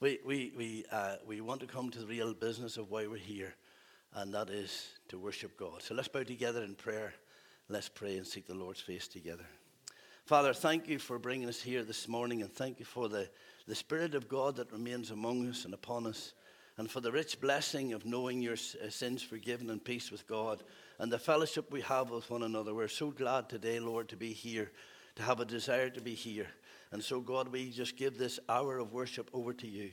we, we, we, uh, we want to come to the real business of why we're here, and that is to worship God. So let's bow together in prayer. Let's pray and seek the Lord's face together. Father, thank you for bringing us here this morning, and thank you for the, the Spirit of God that remains among us and upon us, and for the rich blessing of knowing your uh, sins forgiven and peace with God, and the fellowship we have with one another. We're so glad today, Lord, to be here, to have a desire to be here. And so, God, we just give this hour of worship over to you.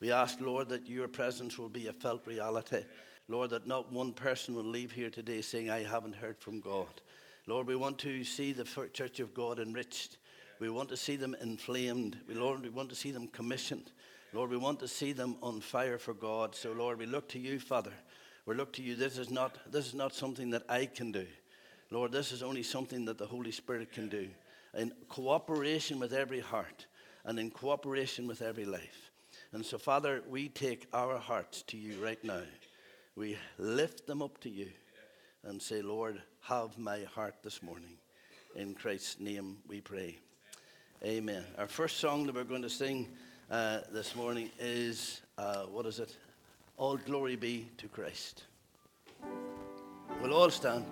We ask, Lord, that your presence will be a felt reality. Lord, that not one person will leave here today saying, I haven't heard from God. Lord, we want to see the church of God enriched. We want to see them inflamed. We, Lord, we want to see them commissioned. Lord, we want to see them on fire for God. So, Lord, we look to you, Father. We look to you. This is not, this is not something that I can do. Lord, this is only something that the Holy Spirit can do in cooperation with every heart and in cooperation with every life. And so, Father, we take our hearts to you right now. We lift them up to you and say, Lord, have my heart this morning. In Christ's name we pray. Amen. Our first song that we're going to sing uh, this morning is, uh, what is it? All glory be to Christ. We'll all stand.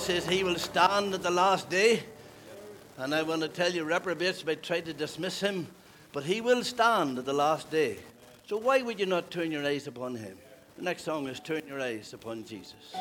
Says he will stand at the last day. And I want to tell you, reprobates may try to dismiss him, but he will stand at the last day. So why would you not turn your eyes upon him? The next song is Turn Your Eyes Upon Jesus.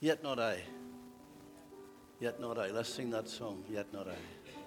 Yet not I. Yet not I. Let's sing that song. Yet not I.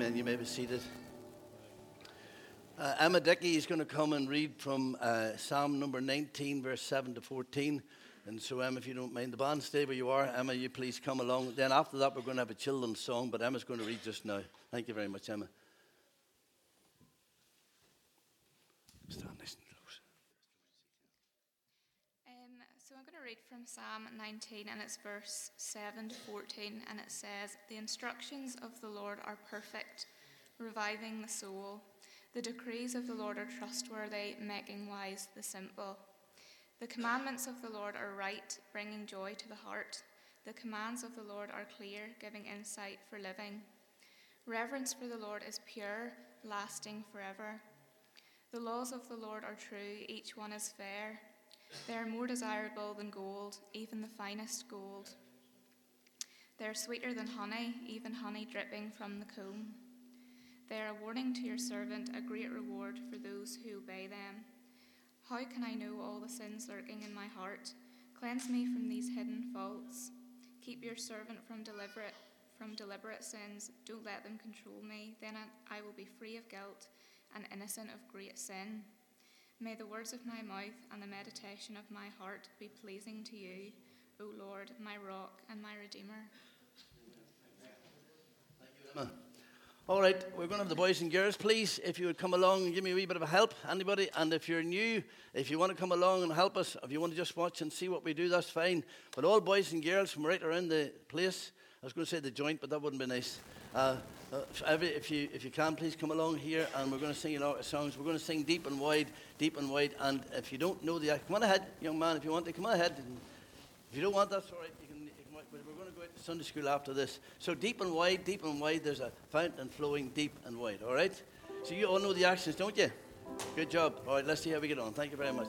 Amen. You may be seated. Uh, Emma Dickey is going to come and read from uh, Psalm number 19, verse 7 to 14. And so, Emma, if you don't mind, the band stay where you are. Emma, you please come along. Then after that, we're going to have a children's song, but Emma's going to read just now. Thank you very much, Emma. Stand nice and close. Um, so I'm going to read from Psalm 19 and it's verse 7 to 14 and it says, The instructions of the Lord are perfect, reviving the soul. The decrees of the Lord are trustworthy, making wise the simple. The commandments of the Lord are right, bringing joy to the heart. The commands of the Lord are clear, giving insight for living. Reverence for the Lord is pure, lasting forever. The laws of the Lord are true, each one is fair. They are more desirable than gold, even the finest gold. They are sweeter than honey, even honey dripping from the comb. They are a warning to your servant, a great reward for those who obey them. How can I know all the sins lurking in my heart? Cleanse me from these hidden faults. Keep your servant from deliberate from deliberate sins. Don't let them control me. Then I will be free of guilt and innocent of great sin. May the words of my mouth and the meditation of my heart be pleasing to you, O Lord, my rock and my redeemer. Emma. All right, we're going to have the boys and girls, please. If you would come along and give me a wee bit of a help, anybody. And if you're new, if you want to come along and help us, if you want to just watch and see what we do, that's fine. But all boys and girls from right around the place, I was going to say the joint, but that wouldn't be nice. Uh, uh, if, you, if you can, please come along here and we're going to sing a lot of songs. We're going to sing deep and wide, deep and wide. And if you don't know the, come on ahead, young man, if you want to, come on ahead. If you don't want, all right. You can, you can but we're going to go to Sunday school after this. So deep and wide, deep and wide, there's a fountain flowing deep and wide, all right? So you all know the actions, don't you? Good job. All right, let's see how we get on. Thank you very much.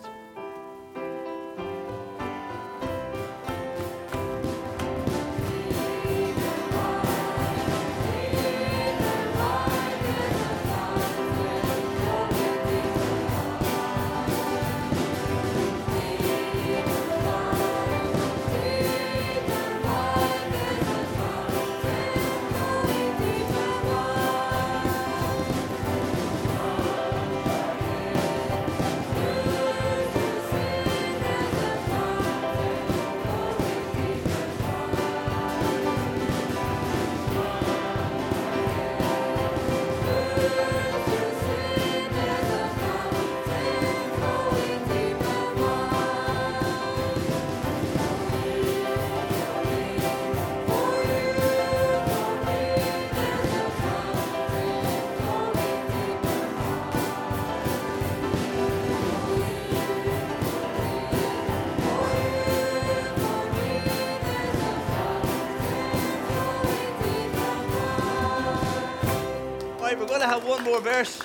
Going to have one more verse.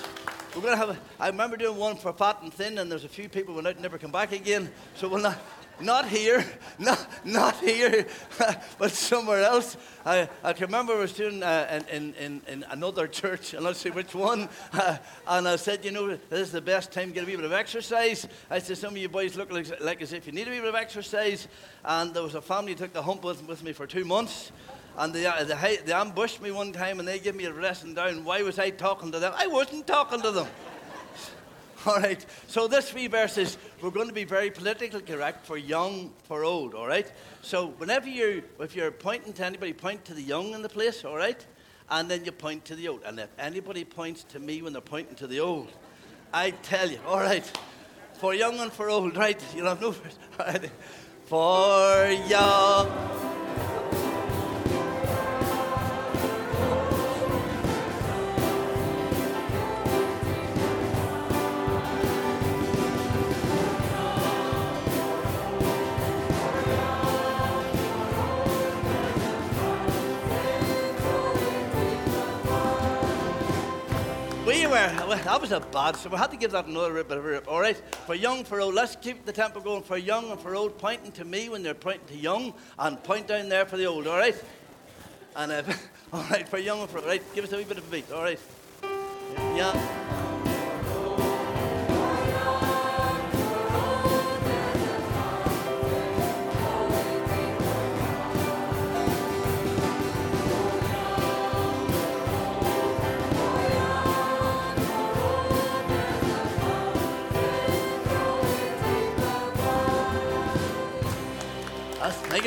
We're going to have. A, I remember doing one for Fat and Thin, and there's a few people went out and never come back again. So we'll not, not here, not, not here, but somewhere else. I, I can remember I was doing uh, in, in, in another church, and let's see which one. Uh, and I said, you know, this is the best time to get a wee bit of exercise. I said, some of you boys look like, like as if you need a wee bit of exercise. And there was a family who took the hump with, with me for two months. And they, uh, they, they ambushed me one time and they gave me a dressing down. Why was I talking to them? I wasn't talking to them. all right. So this verse is we're going to be very politically correct for young, for old. All right. So whenever you, if you're pointing to anybody, point to the young in the place. All right. And then you point to the old. And if anybody points to me when they're pointing to the old, I tell you. All right. For young and for old. Right. You'll have no. All right. For young. Well, that was a bad, so we had to give that another bit of a rip. All right, for young, for old, let's keep the tempo going. For young and for old, pointing to me when they're pointing to young, and point down there for the old. All right, and uh, all right for young and for old. Right, give us a wee bit of a beat. All right, yeah.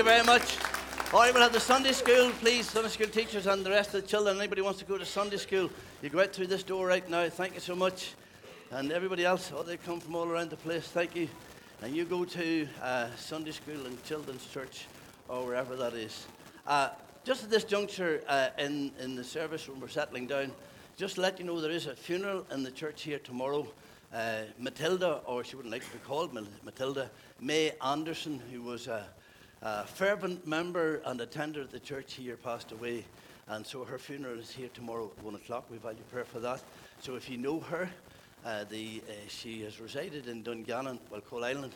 You very much. All right, we'll have the Sunday school, please. Sunday school teachers and the rest of the children. Anybody wants to go to Sunday school, you go out through this door right now. Thank you so much. And everybody else, oh, they come from all around the place. Thank you. And you go to uh, Sunday school and children's church or wherever that is. Uh, just at this juncture uh, in, in the service when we're settling down, just to let you know there is a funeral in the church here tomorrow. Uh, Matilda, or she wouldn't like to be called Matilda, May Anderson, who was a, a fervent member and attender of the church here, passed away. And so her funeral is here tomorrow at 1 o'clock. We value prayer for that. So if you know her, uh, the, uh, she has resided in Dungannon, well, Coalisland,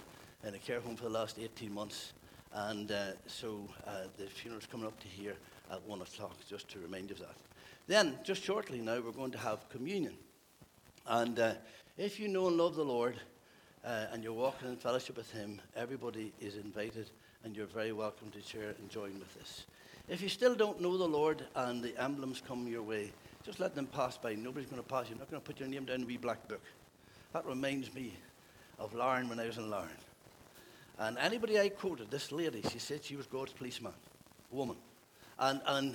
in a care home for the last 18 months. And uh, so uh, the funeral's coming up to here at 1 o'clock, just to remind you of that. Then, just shortly now, we're going to have communion. And uh, if you know and love the Lord uh, and you're walking in fellowship with Him, everybody is invited and you're very welcome to share and join with this. If you still don't know the Lord and the emblems come your way, just let them pass by. Nobody's going to pass. You're not going to put your name down in a wee black book. That reminds me of Larne when I was in Larne. And anybody I quoted, this lady, she said she was God's policeman, woman. And, and,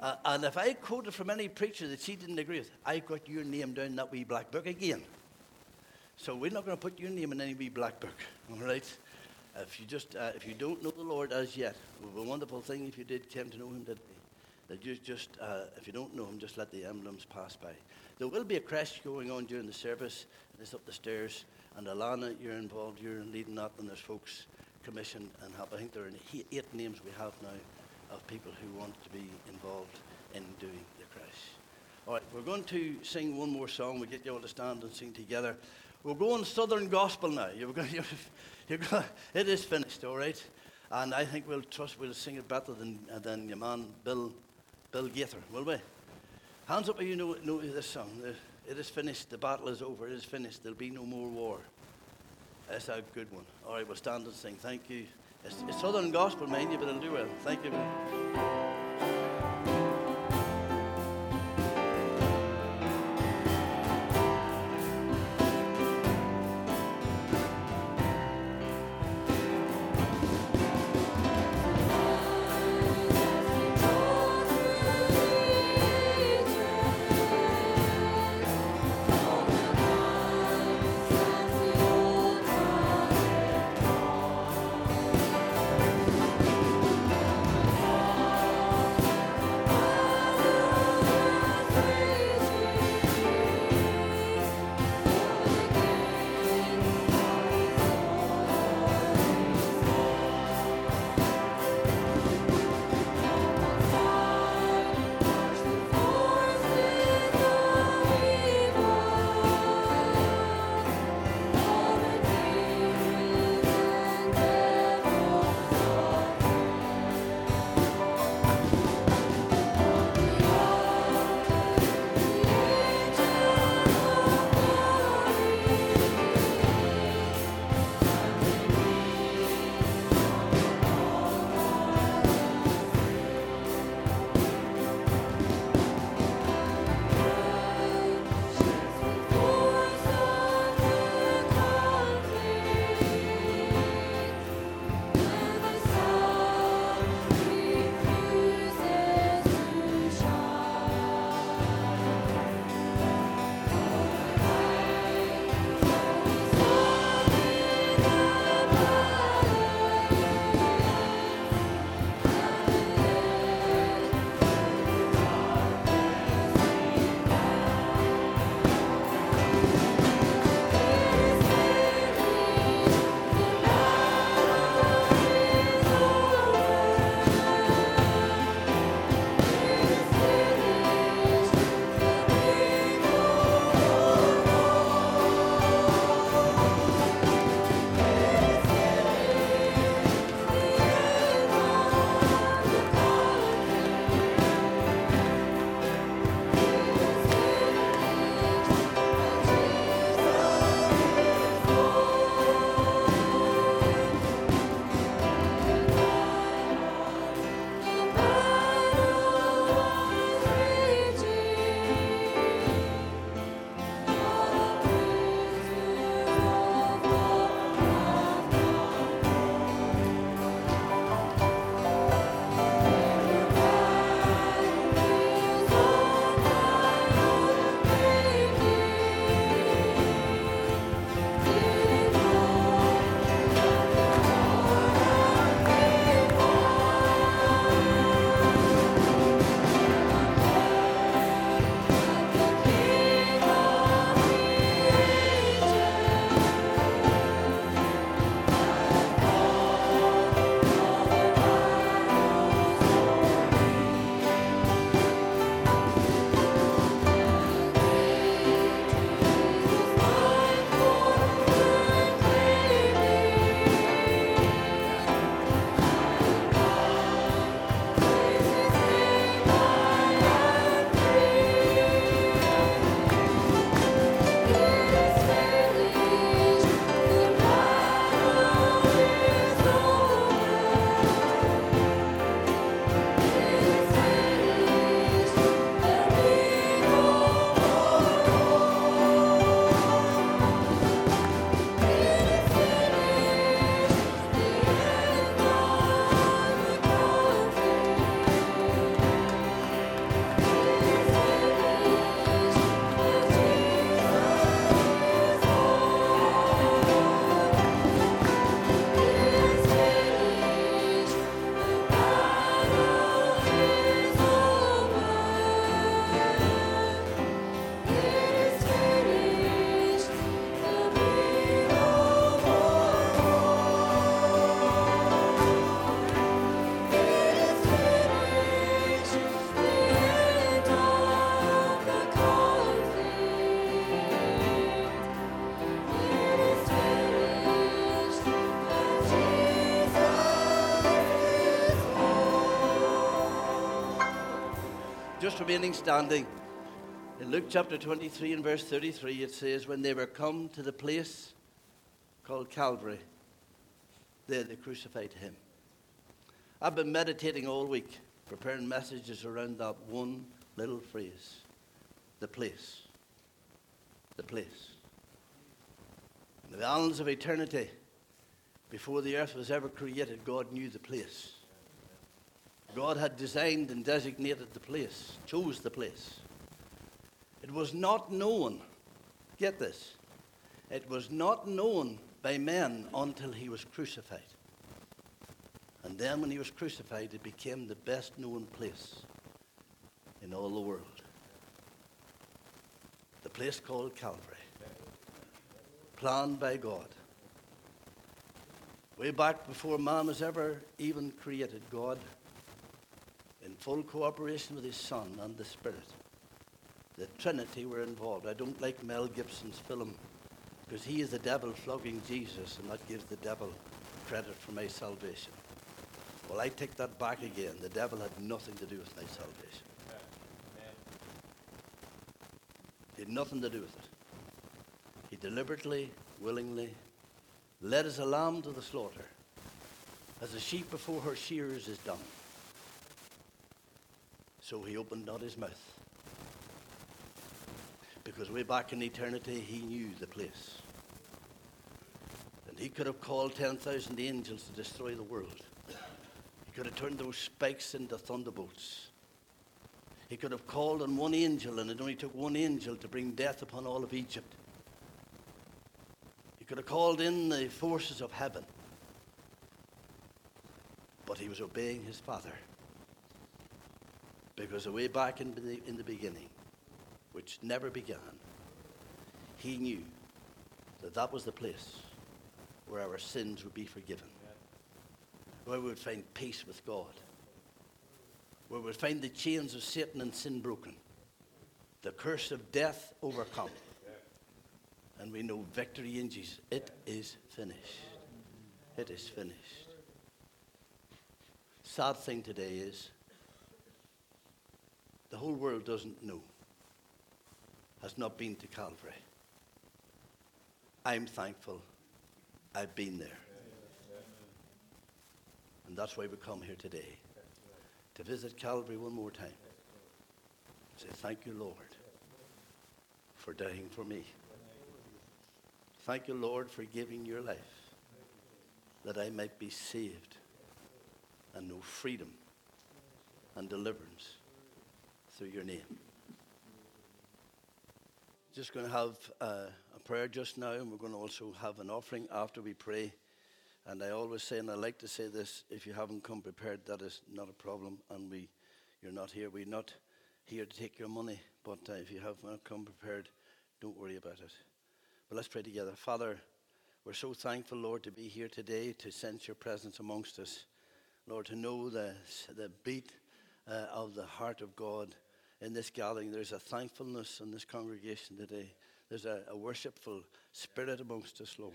uh, and if I quoted from any preacher that she didn't agree with, I got your name down in that wee black book again. So we're not going to put your name in any wee black book, all right? If you just, uh, if you don't know the Lord as yet, it would be a wonderful thing if you did come to know Him today. That you just, uh, if you don't know Him, just let the emblems pass by. There will be a crèche going on during the service. It's up the stairs. And Alana, you're involved, you're leading that, and there's folks commissioned and help. I think there are eight names we have now of people who want to be involved in doing the crèche. All right, we're going to sing one more song. We get you all to stand and sing together. We're going Southern Gospel now. You're going, it is finished, all right? And I think we'll trust we'll sing it better than, than your man Bill, Bill Gaither, will we? Hands up if you know, know this song. It is finished. The battle is over. It is finished. There'll be no more war. That's a good one. All right, we'll stand and sing. Thank you. It's, it's Southern Gospel, mind you, but it'll do well. Thank you. Remaining standing. In Luke chapter 23 and verse 33, it says, When they were come to the place called Calvary, there they crucified him. I've been meditating all week, preparing messages around that one little phrase the place. The place. In the annals of eternity, before the earth was ever created, God knew the place. God had designed and designated the place, chose the place. It was not known, get this, it was not known by men until he was crucified. And then when he was crucified, it became the best known place in all the world. The place called Calvary. Planned by God. Way back before man was ever even created, God, in full cooperation with his Son and the Spirit, the Trinity were involved. I don't like Mel Gibson's film because he is the devil flogging Jesus, and that gives the devil credit for my salvation. Well, I take that back again. The devil had nothing to do with my salvation. He had nothing to do with it. He deliberately, willingly led as a lamb to the slaughter, as a sheep before her shears is dumb. So he opened not his mouth. Because way back in eternity, he knew the place. And he could have called 10,000 angels to destroy the world. He could have turned those spikes into thunderbolts. He could have called on one angel, and it only took one angel to bring death upon all of Egypt. He could have called in the forces of heaven. But he was obeying his Father. Because way back in the, in the beginning, which never began, he knew that that was the place where our sins would be forgiven, where we would find peace with God, where we would find the chains of Satan and sin broken, the curse of death overcome, and we know victory in Jesus. It is finished. It is finished. Sad thing today is the whole world doesn't know, has not been to Calvary. I'm thankful I've been there. And that's why we come here today to visit Calvary one more time. Say, Thank you, Lord, for dying for me. Thank you, Lord, for giving your life that I might be saved and know freedom and deliverance through your name. Just going to have uh, a prayer just now, and we're going to also have an offering after we pray. And I always say, and I like to say this: if you haven't come prepared, that is not a problem, and we, you're not here. We're not here to take your money, but uh, if you have not come prepared, don't worry about it. But let's pray together, Father. We're so thankful, Lord, to be here today to sense your presence amongst us, Lord, to know the the beat uh, of the heart of God in this gathering. There's a thankfulness in this congregation today. There's a, a worshipful spirit amongst us, Lord.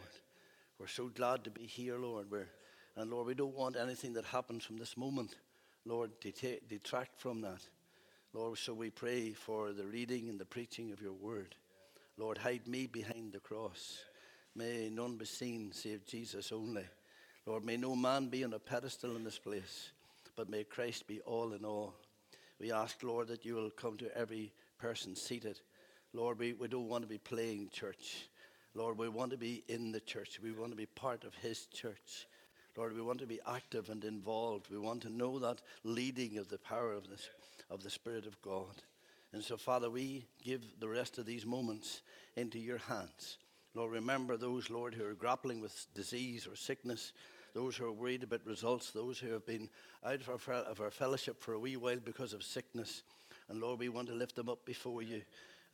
We're so glad to be here, Lord. We're, and Lord, we don't want anything that happens from this moment, Lord, to detract from that. Lord, so we pray for the reading and the preaching of your word. Lord, hide me behind the cross. May none be seen save Jesus only. Lord, may no man be on a pedestal in this place, but may Christ be all in all. We ask, Lord, that you will come to every person seated. Lord, we, we don't want to be playing church. Lord, we want to be in the church. We want to be part of His church. Lord, we want to be active and involved. We want to know that leading of the power of, this, of the Spirit of God. And so, Father, we give the rest of these moments into your hands. Lord, remember those, Lord, who are grappling with disease or sickness, those who are worried about results, those who have been out of our, of our fellowship for a wee while because of sickness. And Lord, we want to lift them up before you.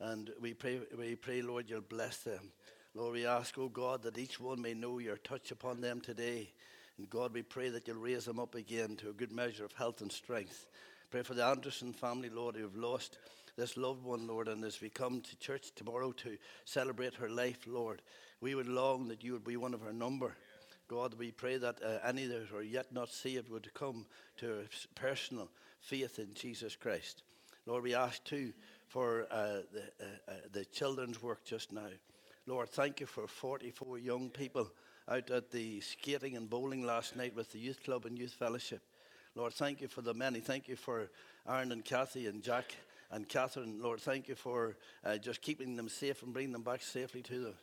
And we pray, we pray, Lord, you'll bless them. Lord, we ask, oh God, that each one may know your touch upon them today. And God, we pray that you'll raise them up again to a good measure of health and strength. Pray for the Anderson family, Lord, who have lost this loved one, Lord, and as we come to church tomorrow to celebrate her life, Lord, we would long that you would be one of her number. God, we pray that uh, any that are yet not saved would come to personal faith in Jesus Christ. Lord, we ask too for uh, the, uh, uh, the children's work just now. Lord, thank you for 44 young people out at the skating and bowling last night with the youth club and youth fellowship. Lord, thank you for the many. Thank you for Aaron and Kathy and Jack and Catherine. Lord, thank you for uh, just keeping them safe and bringing them back safely to them.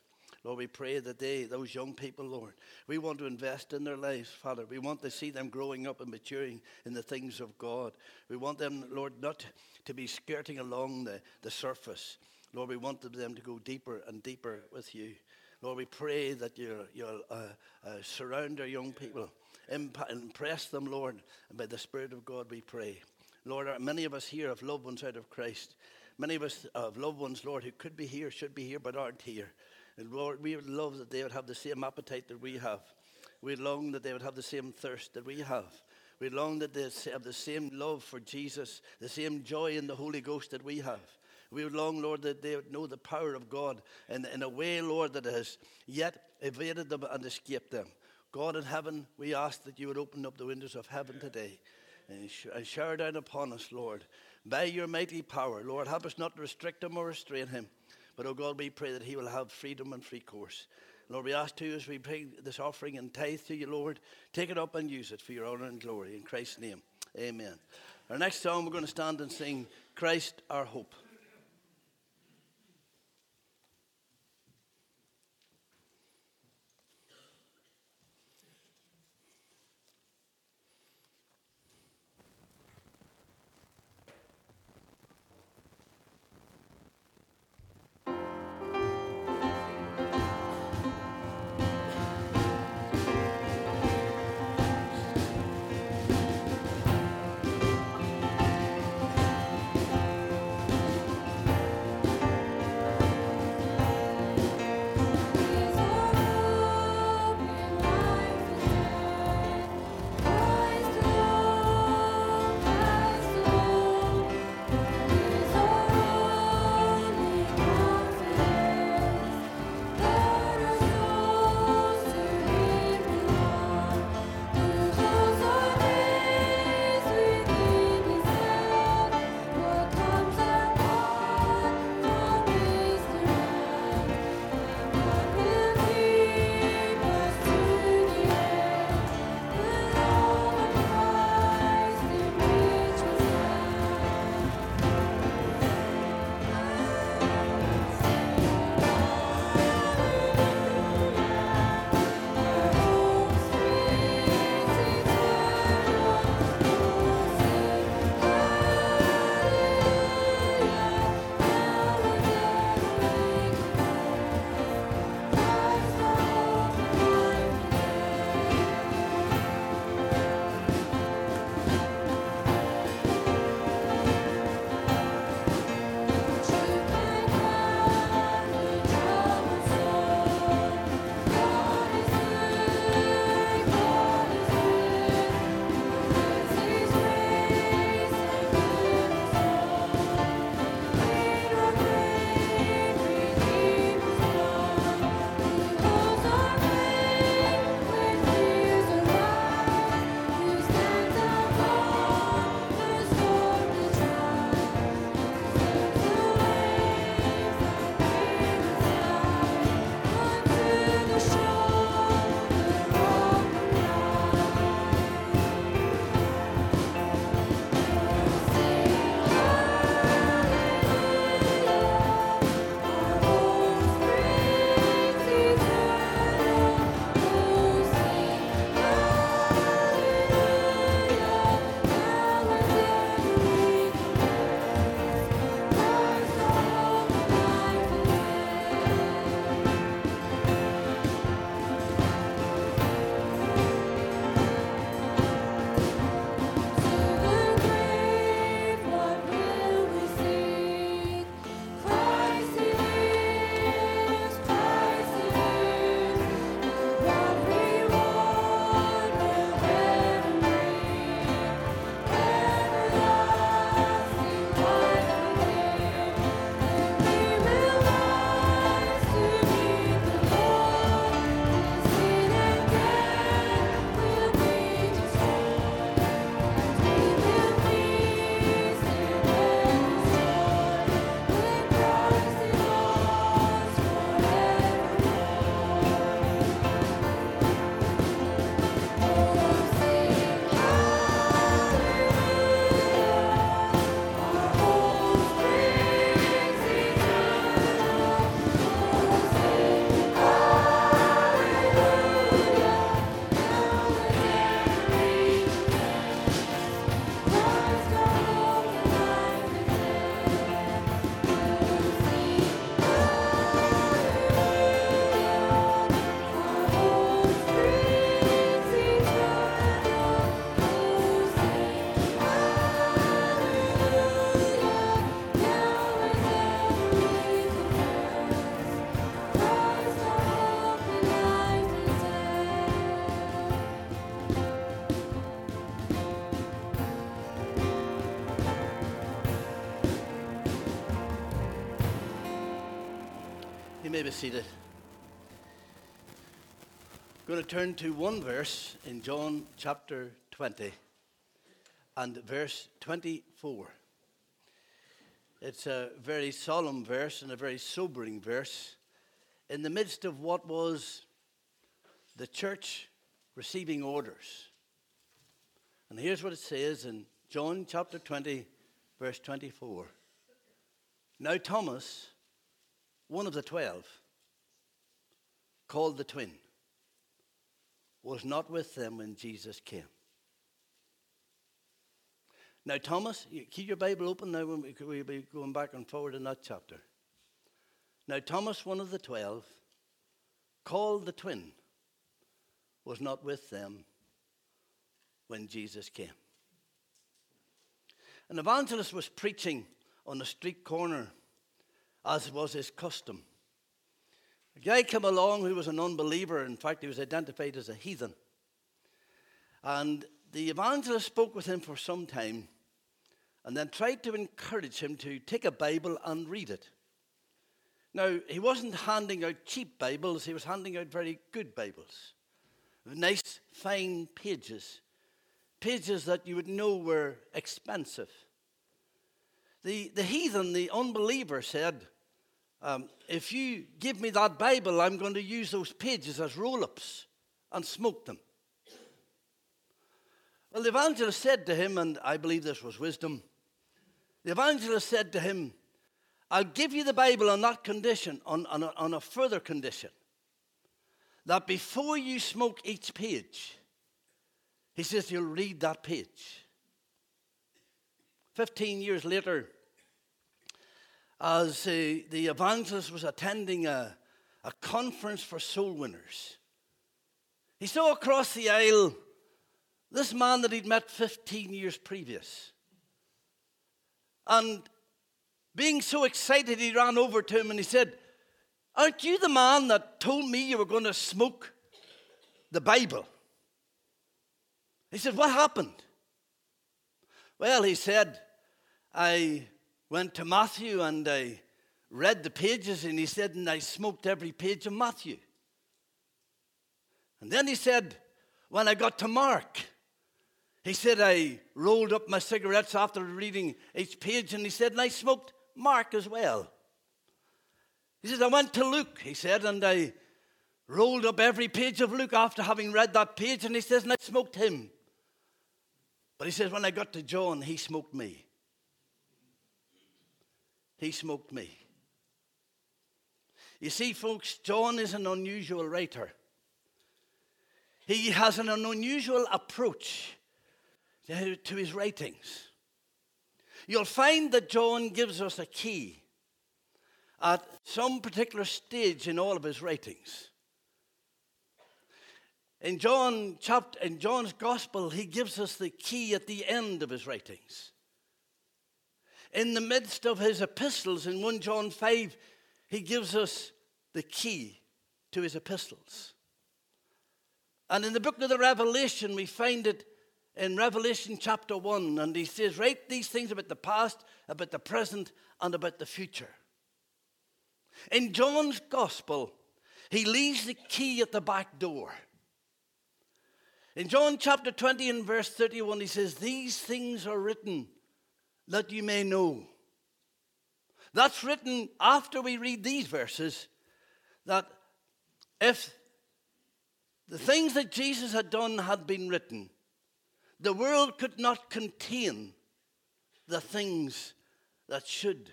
Lord, we pray that they, those young people, Lord, we want to invest in their lives, Father. We want to see them growing up and maturing in the things of God. We want them, Lord, not to be skirting along the, the surface. Lord, we want them to go deeper and deeper with you. Lord, we pray that you'll, you'll uh, uh, surround our young people, imp- impress them, Lord, and by the Spirit of God we pray. Lord, many of us here have loved ones out of Christ. Many of us have loved ones, Lord, who could be here, should be here, but aren't here. And Lord, we would love that they would have the same appetite that we have. We long that they would have the same thirst that we have. We long that they have the same love for Jesus, the same joy in the Holy Ghost that we have. We would long, Lord, that they would know the power of God in, in a way, Lord, that has yet evaded them and escaped them. God in heaven, we ask that you would open up the windows of heaven today and shower down upon us, Lord, by your mighty power. Lord, help us not to restrict him or restrain him. But, oh God, we pray that he will have freedom and free course. Lord, we ask too as we bring this offering and tithe to you, Lord, take it up and use it for your honor and glory. In Christ's name, amen. Our next song, we're going to stand and sing Christ our Hope. Seated. I'm going to turn to one verse in John chapter 20 and verse 24. It's a very solemn verse and a very sobering verse in the midst of what was the church receiving orders. And here's what it says in John chapter 20, verse 24. Now, Thomas, one of the twelve, called the twin, was not with them when Jesus came. Now, Thomas, keep your Bible open now when we, we'll be going back and forward in that chapter. Now, Thomas, one of the twelve, called the twin, was not with them when Jesus came. An evangelist was preaching on a street corner, as was his custom. A guy came along who was an unbeliever. In fact, he was identified as a heathen. And the evangelist spoke with him for some time and then tried to encourage him to take a Bible and read it. Now, he wasn't handing out cheap Bibles, he was handing out very good Bibles. Nice, fine pages. Pages that you would know were expensive. The, the heathen, the unbeliever, said, um, If you give me that Bible, I'm going to use those pages as roll ups and smoke them. Well, the evangelist said to him, and I believe this was wisdom, the evangelist said to him, I'll give you the Bible on that condition, on, on, a, on a further condition, that before you smoke each page, he says you'll read that page. Fifteen years later, as uh, the evangelist was attending a, a conference for soul winners, he saw across the aisle this man that he'd met 15 years previous. And being so excited, he ran over to him and he said, Aren't you the man that told me you were going to smoke the Bible? He said, What happened? Well, he said, I went to Matthew and I read the pages, and he said, and I smoked every page of Matthew. And then he said, when I got to Mark, he said, I rolled up my cigarettes after reading each page, and he said, and I smoked Mark as well. He says, I went to Luke, he said, and I rolled up every page of Luke after having read that page, and he says, and I smoked him. But he says, when I got to John, he smoked me. He smoked me. You see, folks, John is an unusual writer. He has an unusual approach to his writings. You'll find that John gives us a key at some particular stage in all of his writings. In, John chapter, in John's gospel, he gives us the key at the end of his writings. In the midst of his epistles, in 1 John 5, he gives us the key to his epistles. And in the book of the Revelation, we find it in Revelation chapter 1, and he says, Write these things about the past, about the present, and about the future. In John's gospel, he leaves the key at the back door. In John chapter 20 and verse 31, he says, These things are written that you may know. That's written after we read these verses that if the things that Jesus had done had been written, the world could not contain the things that should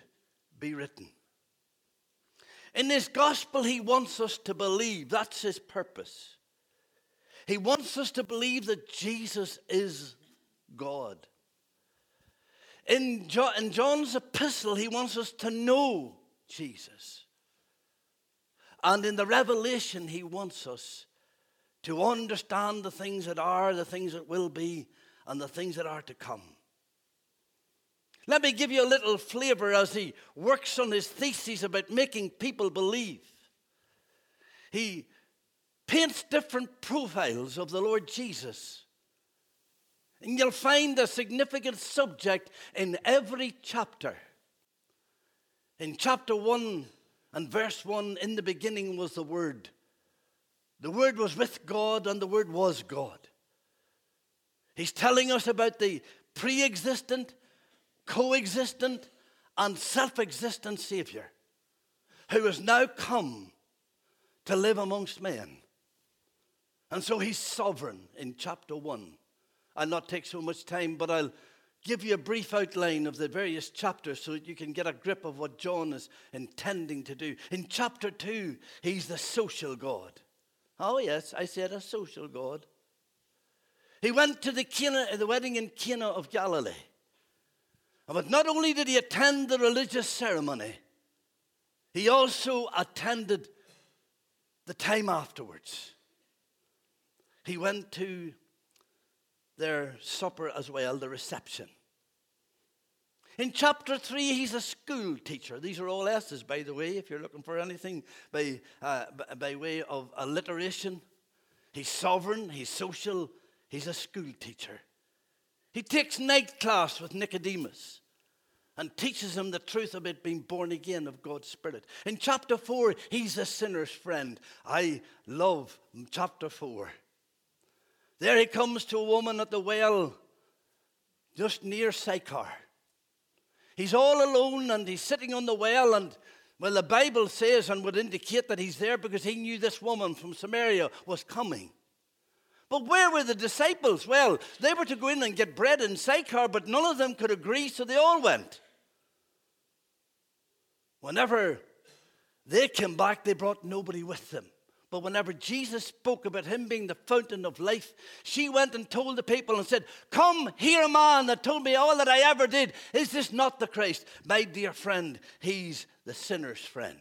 be written. In this gospel, he wants us to believe. That's his purpose. He wants us to believe that Jesus is God. In, in John's epistle, he wants us to know Jesus. And in the revelation, he wants us to understand the things that are, the things that will be, and the things that are to come. Let me give you a little flavor as he works on his thesis about making people believe. He paints different profiles of the Lord Jesus. And you'll find a significant subject in every chapter. In chapter 1, And verse 1 In the beginning was the Word. The Word was with God, and the Word was God. He's telling us about the pre existent, coexistent, and self existent Savior who has now come to live amongst men. And so he's sovereign in chapter 1. I'll not take so much time, but I'll give you a brief outline of the various chapters so that you can get a grip of what John is intending to do. In chapter 2, he's the social God. Oh, yes, I said a social God. He went to the, Cana, the wedding in Cana of Galilee. But not only did he attend the religious ceremony, he also attended the time afterwards. He went to their supper as well, the reception. In chapter 3, he's a school teacher. These are all S's, by the way, if you're looking for anything by, uh, by way of alliteration. He's sovereign, he's social, he's a school teacher. He takes night class with Nicodemus and teaches him the truth about being born again of God's Spirit. In chapter 4, he's a sinner's friend. I love chapter 4. There he comes to a woman at the well just near Sychar. He's all alone and he's sitting on the well, and well, the Bible says and would indicate that he's there because he knew this woman from Samaria was coming. But where were the disciples? Well, they were to go in and get bread in Sychar, but none of them could agree, so they all went. Whenever they came back, they brought nobody with them. But whenever Jesus spoke about him being the fountain of life, she went and told the people and said, Come, hear a man that told me all that I ever did. Is this not the Christ? My dear friend, he's the sinner's friend.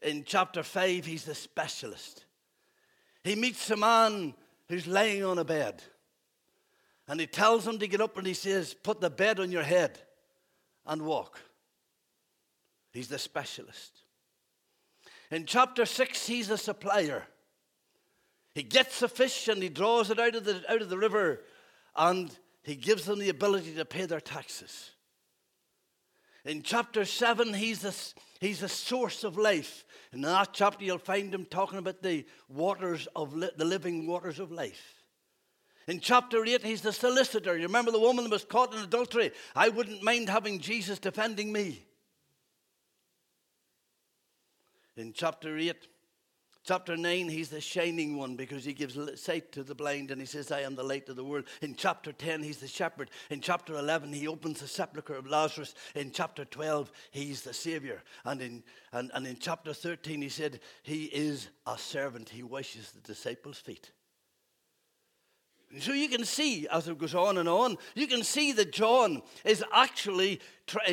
In chapter 5, he's the specialist. He meets a man who's laying on a bed. And he tells him to get up and he says, Put the bed on your head and walk. He's the specialist. In chapter 6, he's a supplier. He gets the fish and he draws it out of the, out of the river and he gives them the ability to pay their taxes. In chapter 7, he's a, he's a source of life. In that chapter, you'll find him talking about the waters of li- the living waters of life. In chapter 8, he's the solicitor. You remember the woman that was caught in adultery? I wouldn't mind having Jesus defending me. In chapter 8, chapter 9, he's the shining one because he gives sight to the blind and he says, I am the light of the world. In chapter 10, he's the shepherd. In chapter 11, he opens the sepulchre of Lazarus. In chapter 12, he's the savior. And in, and, and in chapter 13, he said, He is a servant. He washes the disciples' feet. So you can see, as it goes on and on, you can see that John is actually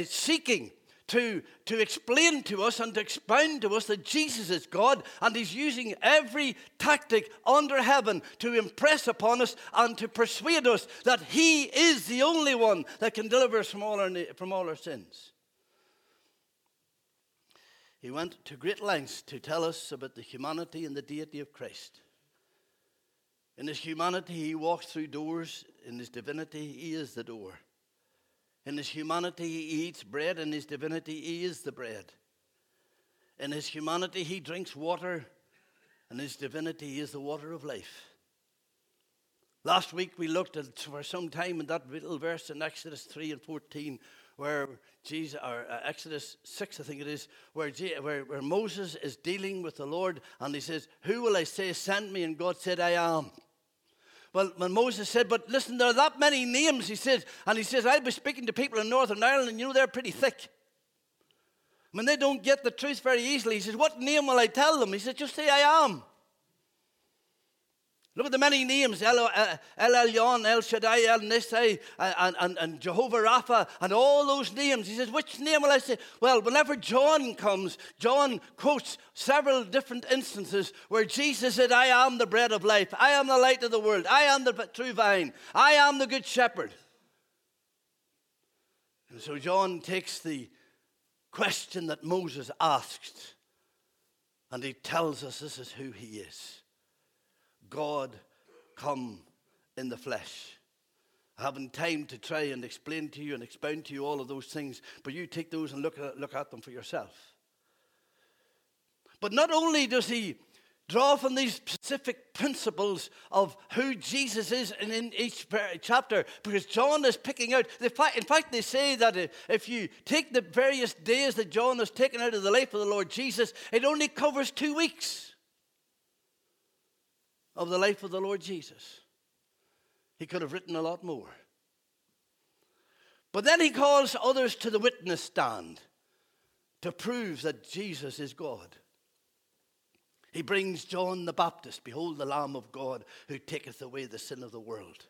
seeking to, to explain to us and to expound to us that Jesus is God and He's using every tactic under heaven to impress upon us and to persuade us that He is the only one that can deliver us from all our, from all our sins. He went to great lengths to tell us about the humanity and the deity of Christ. In his humanity, he walks through doors. In his divinity, he is the door. In his humanity, he eats bread. In his divinity, he is the bread. In his humanity, he drinks water. In his divinity, is the water of life. Last week, we looked at for some time in that little verse in Exodus 3 and 14, where Jesus, or uh, Exodus 6, I think it is, where, where, where Moses is dealing with the Lord and he says, Who will I say sent me? And God said, I am. Well, when Moses said, But listen, there are that many names, he says, and he says, I'll be speaking to people in Northern Ireland, and you know they're pretty thick. I mean, they don't get the truth very easily. He says, What name will I tell them? He says, Just say I am. Look at the many names El, uh, El Elyon, El Shaddai, El Nisai, and, and, and Jehovah Rapha, and all those names. He says, Which name will I say? Well, whenever John comes, John quotes several different instances where Jesus said, I am the bread of life, I am the light of the world, I am the true vine, I am the good shepherd. And so John takes the question that Moses asked and he tells us this is who he is. God come in the flesh. having time to try and explain to you and expound to you all of those things, but you take those and look at, look at them for yourself. But not only does he draw from these specific principles of who Jesus is in, in each chapter because John is picking out. The fact, in fact, they say that if you take the various days that John has taken out of the life of the Lord Jesus, it only covers two weeks of the life of the Lord Jesus. He could have written a lot more. But then he calls others to the witness stand to prove that Jesus is God. He brings John the Baptist, behold the Lamb of God who taketh away the sin of the world.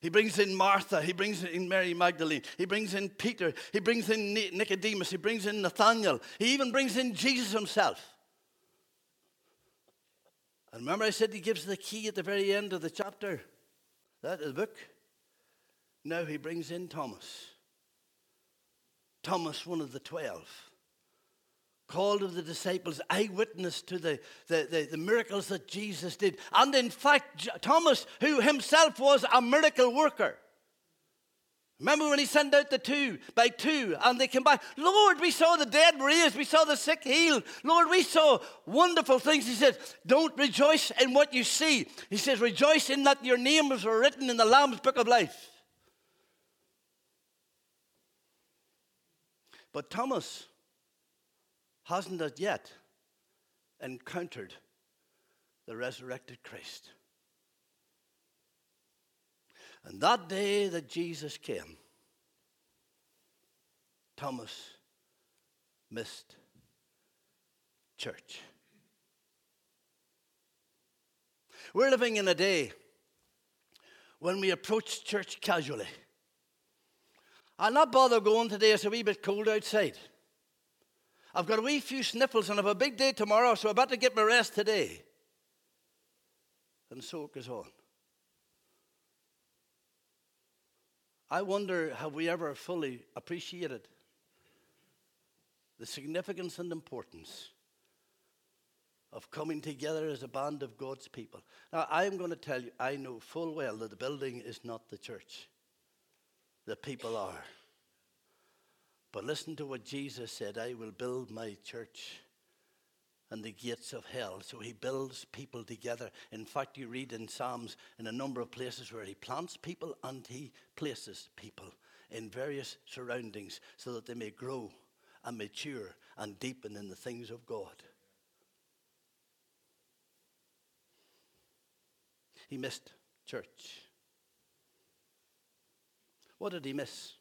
He brings in Martha. He brings in Mary Magdalene. He brings in Peter. He brings in Nicodemus. He brings in Nathaniel. He even brings in Jesus himself. And remember, I said he gives the key at the very end of the chapter, that is the book. Now he brings in Thomas. Thomas, one of the twelve called of the disciples, eyewitness to the, the, the, the, miracles that Jesus did. And in fact, Thomas, who himself was a miracle worker. Remember when he sent out the two by two and they came back? Lord, we saw the dead raised, we saw the sick healed. Lord, we saw wonderful things. He said, Don't rejoice in what you see. He says, Rejoice in that your names were written in the Lamb's book of life. But Thomas, hasn't as yet encountered the resurrected Christ. And that day that Jesus came, Thomas missed church. We're living in a day when we approach church casually. I'll not bother going today, it's a wee bit cold outside. I've got a wee few sniffles and I've a big day tomorrow, so I better get my rest today. And so it goes on. I wonder have we ever fully appreciated the significance and importance of coming together as a band of God's people. Now, I'm going to tell you, I know full well that the building is not the church, the people are. But listen to what Jesus said I will build my church and the gates of hell. So he builds people together. In fact, you read in Psalms in a number of places where he plants people and he places people in various surroundings so that they may grow and mature and deepen in the things of God. He missed church. What did he miss?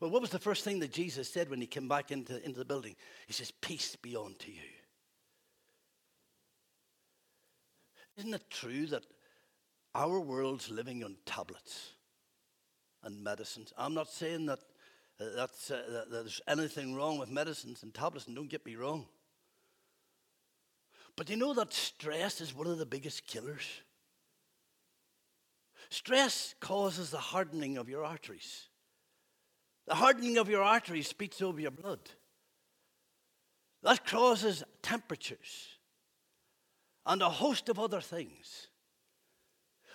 Well, what was the first thing that Jesus said when he came back into, into the building? He says, Peace be unto you. Isn't it true that our world's living on tablets and medicines? I'm not saying that, uh, that's, uh, that there's anything wrong with medicines and tablets, and don't get me wrong. But you know that stress is one of the biggest killers? Stress causes the hardening of your arteries. The hardening of your arteries speeds over your blood. That causes temperatures and a host of other things.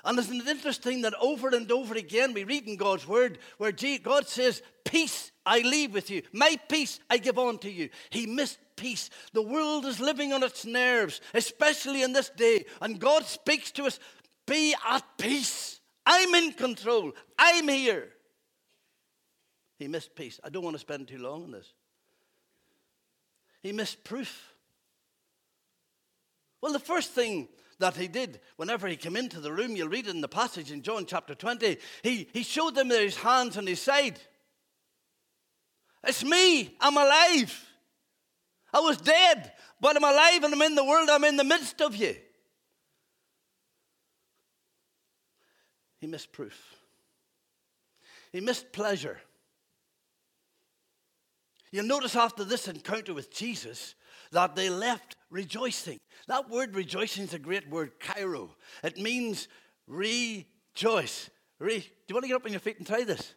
And isn't it interesting that over and over again we read in God's word where God says, Peace I leave with you, my peace I give unto you. He missed peace. The world is living on its nerves, especially in this day. And God speaks to us, Be at peace. I'm in control. I'm here. He missed peace. I don't want to spend too long on this. He missed proof. Well, the first thing that he did whenever he came into the room, you'll read it in the passage in John chapter 20, he, he showed them his hands on his side. It's me, I'm alive. I was dead, but I'm alive and I'm in the world, I'm in the midst of you. He missed proof. He missed pleasure. You'll notice after this encounter with Jesus that they left rejoicing. That word rejoicing is a great word, chairo. It means rejoice. Re- Do you want to get up on your feet and try this?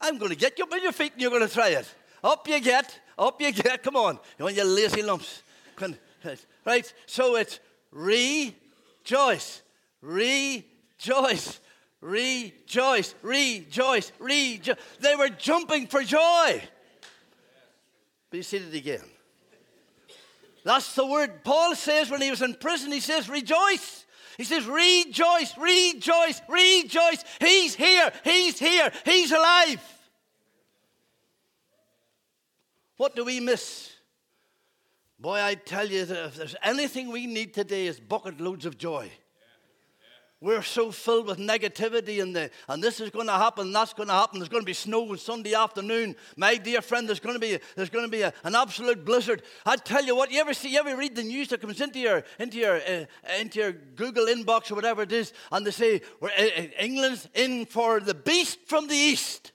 I'm going to get you up on your feet and you're going to try it. Up you get, up you get. Come on. You want your lazy lumps. Right, so it's rejoice. rejoice, rejoice, rejoice, rejoice. They were jumping for joy. Be seated again. That's the word Paul says when he was in prison. He says, rejoice. He says, rejoice, rejoice, rejoice. He's here, he's here, he's alive. What do we miss? Boy, I tell you that if there's anything we need today is bucket loads of joy. We're so filled with negativity and, the, and this is going to happen, that's going to happen. There's going to be snow on Sunday afternoon. My dear friend, there's going to be, there's going to be a, an absolute blizzard. I tell you what, you ever see, you ever read the news that comes into your, into your, uh, into your Google inbox or whatever it is, and they say, we're, uh, England's in for the beast from the east,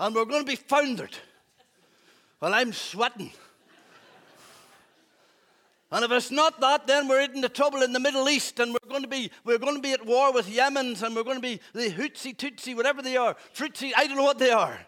and we're going to be foundered. Well, I'm sweating. And if it's not that, then we're in the trouble in the Middle East, and we're going to be we're going to be at war with Yemens, and we're going to be the Hutsi, Tutsi, whatever they are, Frutsi, I don't know what they are.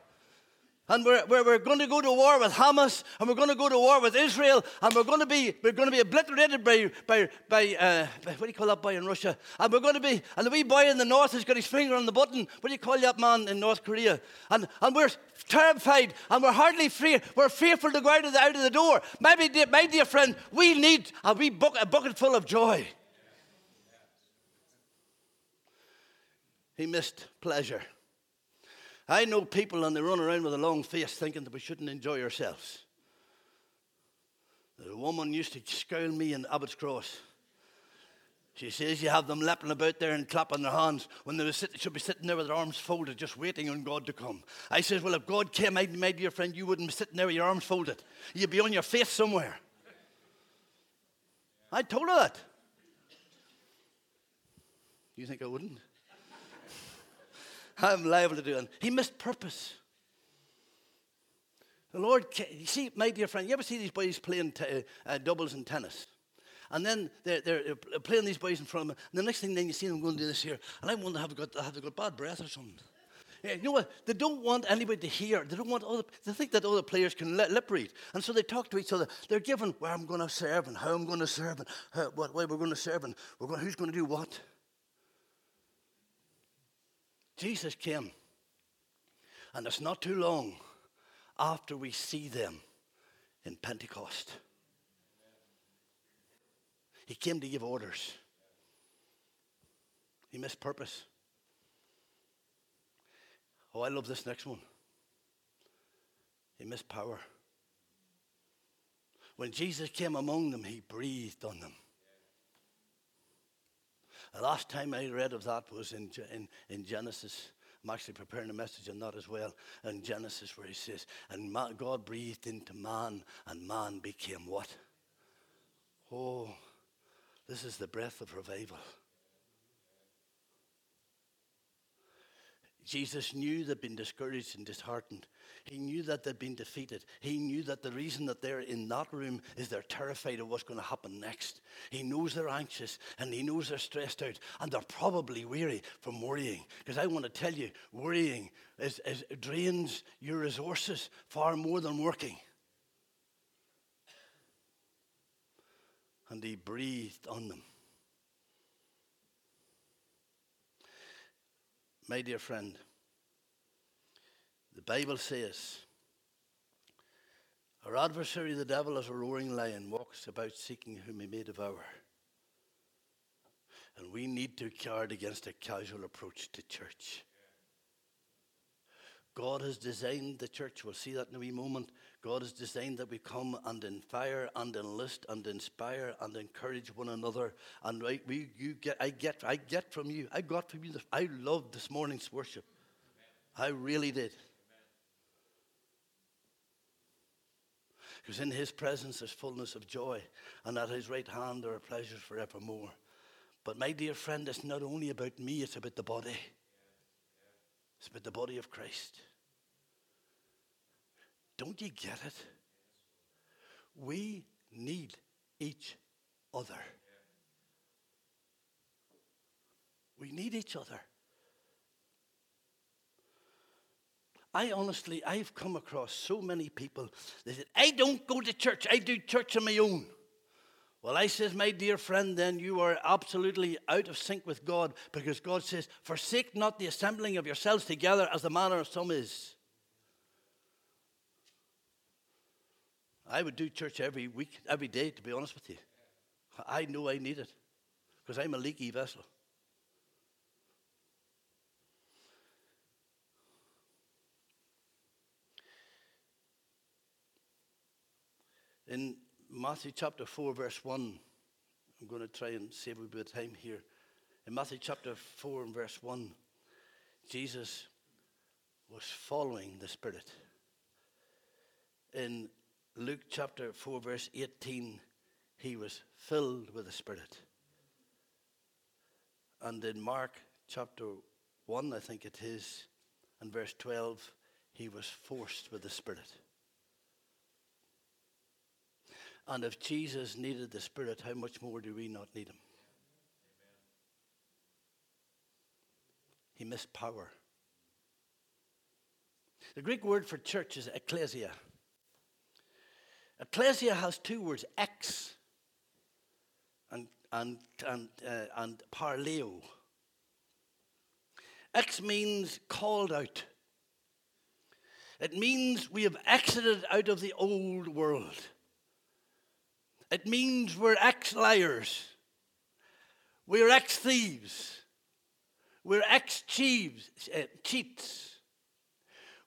And we're, we're, we're, going to go to war with Hamas, and we're going to go to war with Israel, and we're going to be, we're going to be obliterated by, by, by, uh, by what do you call that boy in Russia? And we're going to be, and the wee boy in the north has got his finger on the button. What do you call that man in North Korea? And, and we're terrified, and we're hardly free. We're fearful to go out of the, out of the door. Maybe, dear, my dear friend, we need a wee bucket, a bucket full of joy. He missed pleasure. I know people and they run around with a long face thinking that we shouldn't enjoy ourselves. There's a woman used to scowl me in Abbots Cross. She says you have them lapping about there and clapping their hands when they sit, should be sitting there with their arms folded, just waiting on God to come. I says, Well, if God came, my, my dear friend, you wouldn't be sitting there with your arms folded. You'd be on your face somewhere. I told her that. You think I wouldn't? I'm liable to do it. He missed purpose. The Lord, you see, my dear friend, you ever see these boys playing t- uh, doubles in tennis? And then they're, they're, playing these boys in front of them. And the next thing, then you see them going to do this here. And I wonder, have they got, have they got bad breath or something? Yeah, you know what? They don't want anybody to hear. They don't want other. They think that other players can lip read, and so they talk to each other. They're given where I'm going to serve and how I'm going to serve and how, what way we're going to serve and going, who's going to do what. Jesus came. And it's not too long after we see them in Pentecost. He came to give orders. He missed purpose. Oh, I love this next one. He missed power. When Jesus came among them, he breathed on them. The last time I read of that was in, in, in Genesis. I'm actually preparing a message on that as well. In Genesis, where he says, And God breathed into man, and man became what? Oh, this is the breath of revival. Jesus knew they'd been discouraged and disheartened. He knew that they'd been defeated. He knew that the reason that they're in that room is they're terrified of what's going to happen next. He knows they're anxious and he knows they're stressed out and they're probably weary from worrying. Because I want to tell you, worrying is, is, drains your resources far more than working. And he breathed on them. My dear friend, the Bible says, Our adversary, the devil, as a roaring lion, walks about seeking whom he may devour. And we need to guard against a casual approach to church. God has designed the church, we'll see that in a wee moment. God has designed that we come and inspire and enlist and inspire and encourage one another. And I, we, you get, I get, I get from you. I got from you. This, I loved this morning's worship. I really did. Because in His presence there's fullness of joy, and at His right hand there are pleasures forevermore. But my dear friend, it's not only about me; it's about the body. It's about the body of Christ. Don't you get it? We need each other. We need each other. I honestly, I've come across so many people that said, I don't go to church, I do church on my own. Well, I says, my dear friend, then you are absolutely out of sync with God because God says, Forsake not the assembling of yourselves together as the manner of some is. I would do church every week, every day, to be honest with you. I know I need it because I'm a leaky vessel. In Matthew chapter 4, verse 1, I'm going to try and save a bit of time here. In Matthew chapter 4 and verse 1, Jesus was following the Spirit. In Luke chapter 4, verse 18, he was filled with the Spirit. And in Mark chapter 1, I think it is, and verse 12, he was forced with the Spirit. And if Jesus needed the Spirit, how much more do we not need him? He missed power. The Greek word for church is ecclesia. Ecclesia has two words, ex and, and, and, uh, and parleo. Ex means called out. It means we have exited out of the old world. It means we're ex liars. We're ex thieves. We're ex uh, cheats.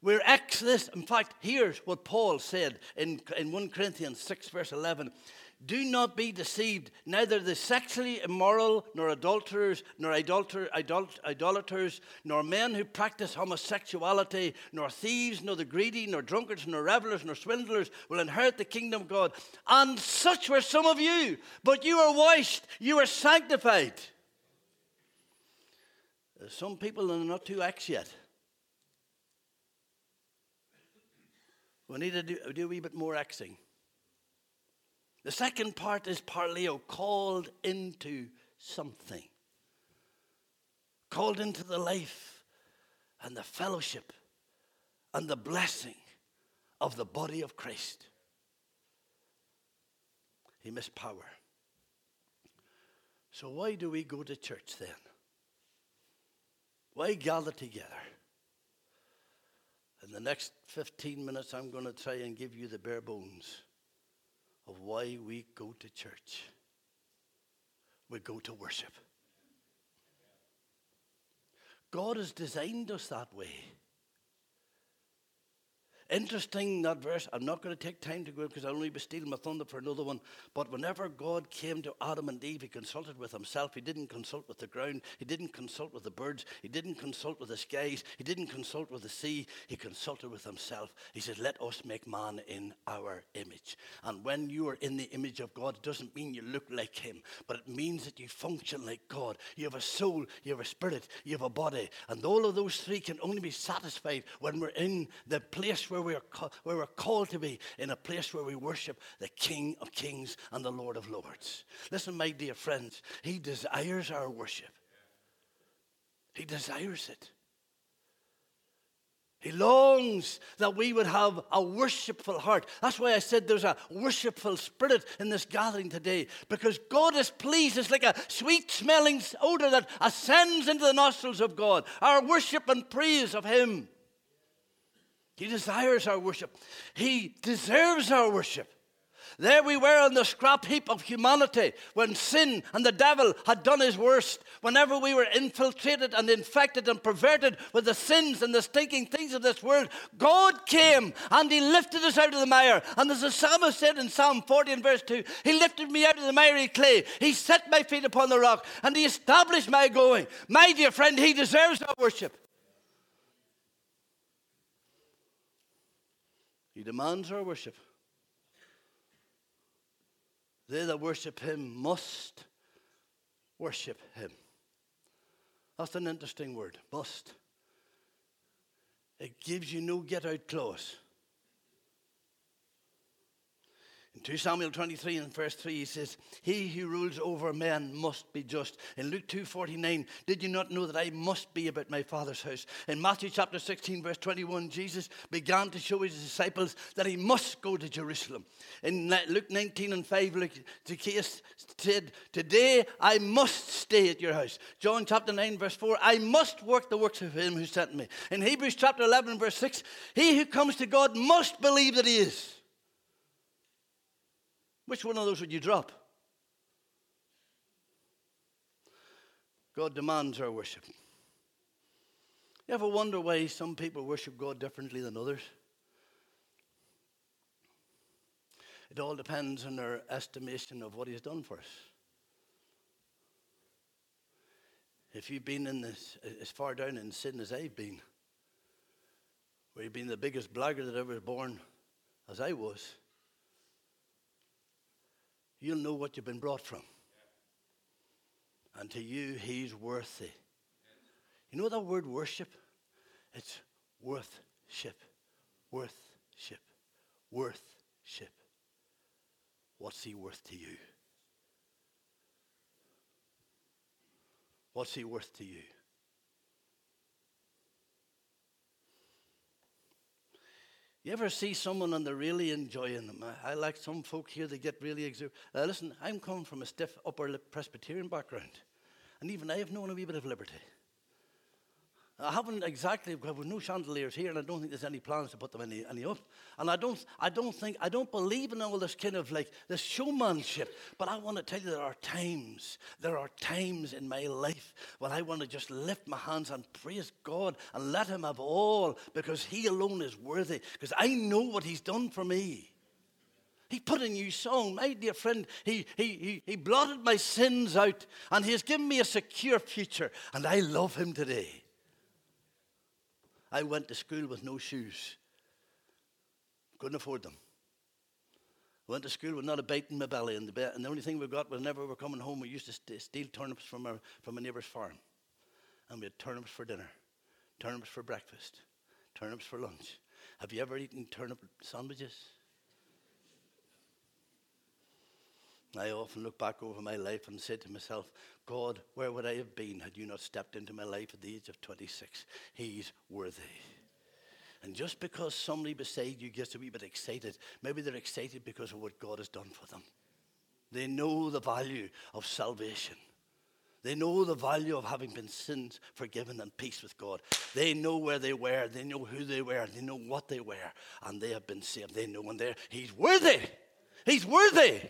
We're this. In fact, here's what Paul said in, in 1 Corinthians 6, verse 11. Do not be deceived. Neither the sexually immoral, nor adulterers, nor idolater, idolaters, nor men who practice homosexuality, nor thieves, nor the greedy, nor drunkards, nor revelers, nor swindlers will inherit the kingdom of God. And such were some of you. But you are washed, you are sanctified. There's some people are not too ex yet. We need to do, do a wee bit more Xing. The second part is parleo, called into something. Called into the life and the fellowship and the blessing of the body of Christ. He missed power. So, why do we go to church then? Why gather together? In the next 15 minutes, I'm going to try and give you the bare bones of why we go to church. We go to worship. God has designed us that way. Interesting, that verse. I'm not going to take time to go because I'll only be stealing my thunder for another one. But whenever God came to Adam and Eve, he consulted with himself. He didn't consult with the ground. He didn't consult with the birds. He didn't consult with the skies. He didn't consult with the sea. He consulted with himself. He said, Let us make man in our image. And when you are in the image of God, it doesn't mean you look like him, but it means that you function like God. You have a soul, you have a spirit, you have a body. And all of those three can only be satisfied when we're in the place where where we are, where we're called to be, in a place where we worship the King of Kings and the Lord of Lords. Listen, my dear friends, He desires our worship. He desires it. He longs that we would have a worshipful heart. That's why I said there's a worshipful spirit in this gathering today, because God is pleased. It's like a sweet smelling odor that ascends into the nostrils of God. Our worship and praise of Him. He desires our worship. He deserves our worship. There we were on the scrap heap of humanity when sin and the devil had done his worst. Whenever we were infiltrated and infected and perverted with the sins and the stinking things of this world, God came and He lifted us out of the mire. And as the psalmist said in Psalm 40 and verse 2, He lifted me out of the miry clay. He set my feet upon the rock and He established my going. My dear friend, He deserves our worship. He demands our worship. They that worship him must worship him. That's an interesting word, must. It gives you no get out clause. In 2 Samuel 23 and verse 3, he says, He who rules over men must be just. In Luke 2.49, did you not know that I must be about my Father's house? In Matthew chapter 16, verse 21, Jesus began to show his disciples that he must go to Jerusalem. In Luke 19 and 5, Luke, Zacchaeus said, Today I must stay at your house. John chapter 9, verse 4, I must work the works of him who sent me. In Hebrews chapter 11, verse 6, He who comes to God must believe that he is which one of those would you drop? God demands our worship. You ever wonder why some people worship God differently than others? It all depends on their estimation of what He's done for us. If you've been in this, as far down in sin as I've been, where you've been the biggest blackguard that ever was born, as I was, you'll know what you've been brought from. And to you, he's worthy. You know that word worship? It's worth-ship. Worth-ship. Worth-ship. What's he worth to you? What's he worth to you? You ever see someone and they're really enjoying them? I, I like some folk here they get really exuberant. Uh, listen, I'm coming from a stiff upper lip Presbyterian background, and even I have known a wee bit of liberty. I haven't exactly, with no chandeliers here, and I don't think there's any plans to put them any, any up. And I don't, I don't think, I don't believe in all this kind of like this showmanship. But I want to tell you there are times, there are times in my life when I want to just lift my hands and praise God and let Him have all because He alone is worthy. Because I know what He's done for me. He put a new song. My dear friend, he, he, he, he blotted my sins out and He has given me a secure future. And I love Him today. I went to school with no shoes. Couldn't afford them. Went to school with not a bite in my belly, and the, and the only thing we got was whenever we were coming home, we used to st- steal turnips from, our, from a neighbour's farm. And we had turnips for dinner, turnips for breakfast, turnips for lunch. Have you ever eaten turnip sandwiches? I often look back over my life and say to myself, God, where would I have been had you not stepped into my life at the age of 26? He's worthy. And just because somebody beside you gets a wee bit excited, maybe they're excited because of what God has done for them. They know the value of salvation. They know the value of having been sins forgiven and peace with God. They know where they were. They know who they were. They know what they were. And they have been saved. They know when they're, He's worthy. He's worthy.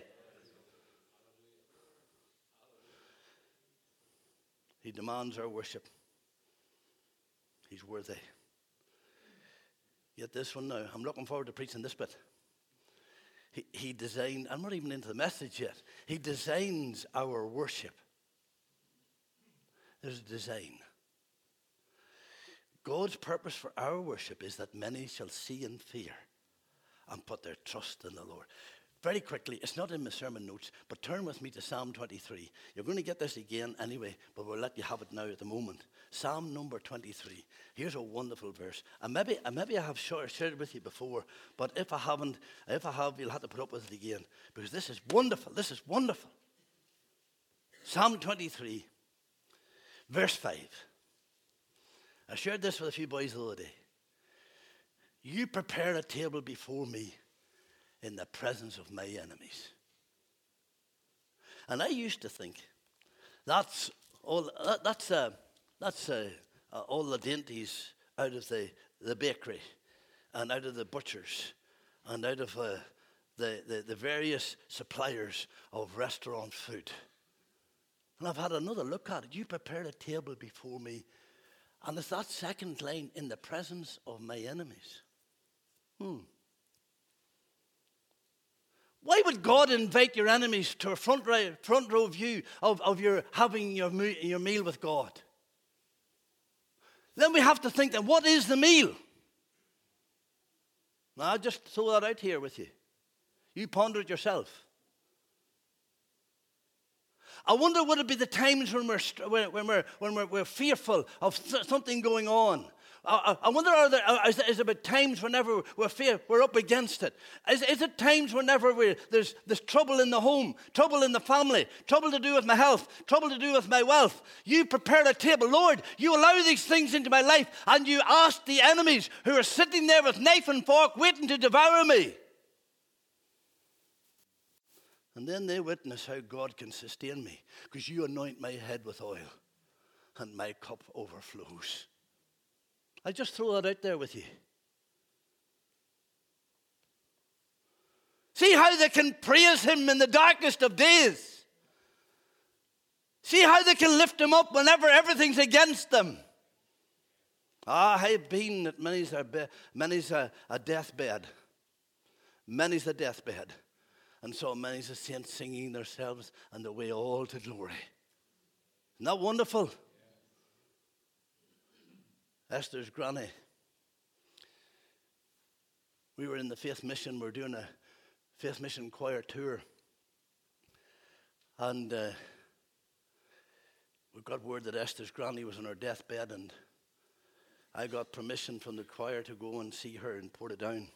He demands our worship. He's worthy. Yet this one now, I'm looking forward to preaching this bit. He, he designed, I'm not even into the message yet. He designs our worship. There's a design. God's purpose for our worship is that many shall see and fear and put their trust in the Lord. Very quickly, it's not in my sermon notes, but turn with me to Psalm 23. You're going to get this again anyway, but we'll let you have it now at the moment. Psalm number 23. Here's a wonderful verse. And maybe, and maybe I have shared it with you before, but if I haven't, if I have, you'll have to put up with it again because this is wonderful. This is wonderful. Psalm 23, verse 5. I shared this with a few boys the other day. You prepare a table before me in the presence of my enemies. And I used to think that's all, that, that's, uh, that's uh, uh, all the dainties out of the, the bakery and out of the butchers and out of uh, the, the, the various suppliers of restaurant food. And I've had another look at it. You prepared a table before me. And it's that second line in the presence of my enemies. Hmm. Why would God invite your enemies to a front row, front row view of, of your having your, your meal with God? Then we have to think that what is the meal? Now, I'll just throw that out here with you. You ponder it yourself. I wonder would it be the times when we're, when we're, when we're, we're fearful of something going on I, wonder, are there, uh, is, is there times whenever we're, fear, we're up against it? Is, is it times whenever there's, there's trouble in the home, trouble in the family, trouble to do with my health, trouble to do with my wealth? You prepare a table. Lord, you allow these things into my life, and you ask the enemies who are sitting there with knife and fork waiting to devour me. And then they witness how God can sustain me because you anoint my head with oil and my cup overflows. I just throw that out there with you. See how they can praise him in the darkest of days. See how they can lift him up whenever everything's against them. Ah, I've been at many's a, be- many's a, a deathbed. Many's a deathbed and saw many's a saint singing themselves and the way all to glory. Isn't that wonderful? Esther's granny. We were in the Faith Mission, we are doing a Faith Mission choir tour. And uh, we got word that Esther's granny was on her deathbed, and I got permission from the choir to go and see her in Portadown.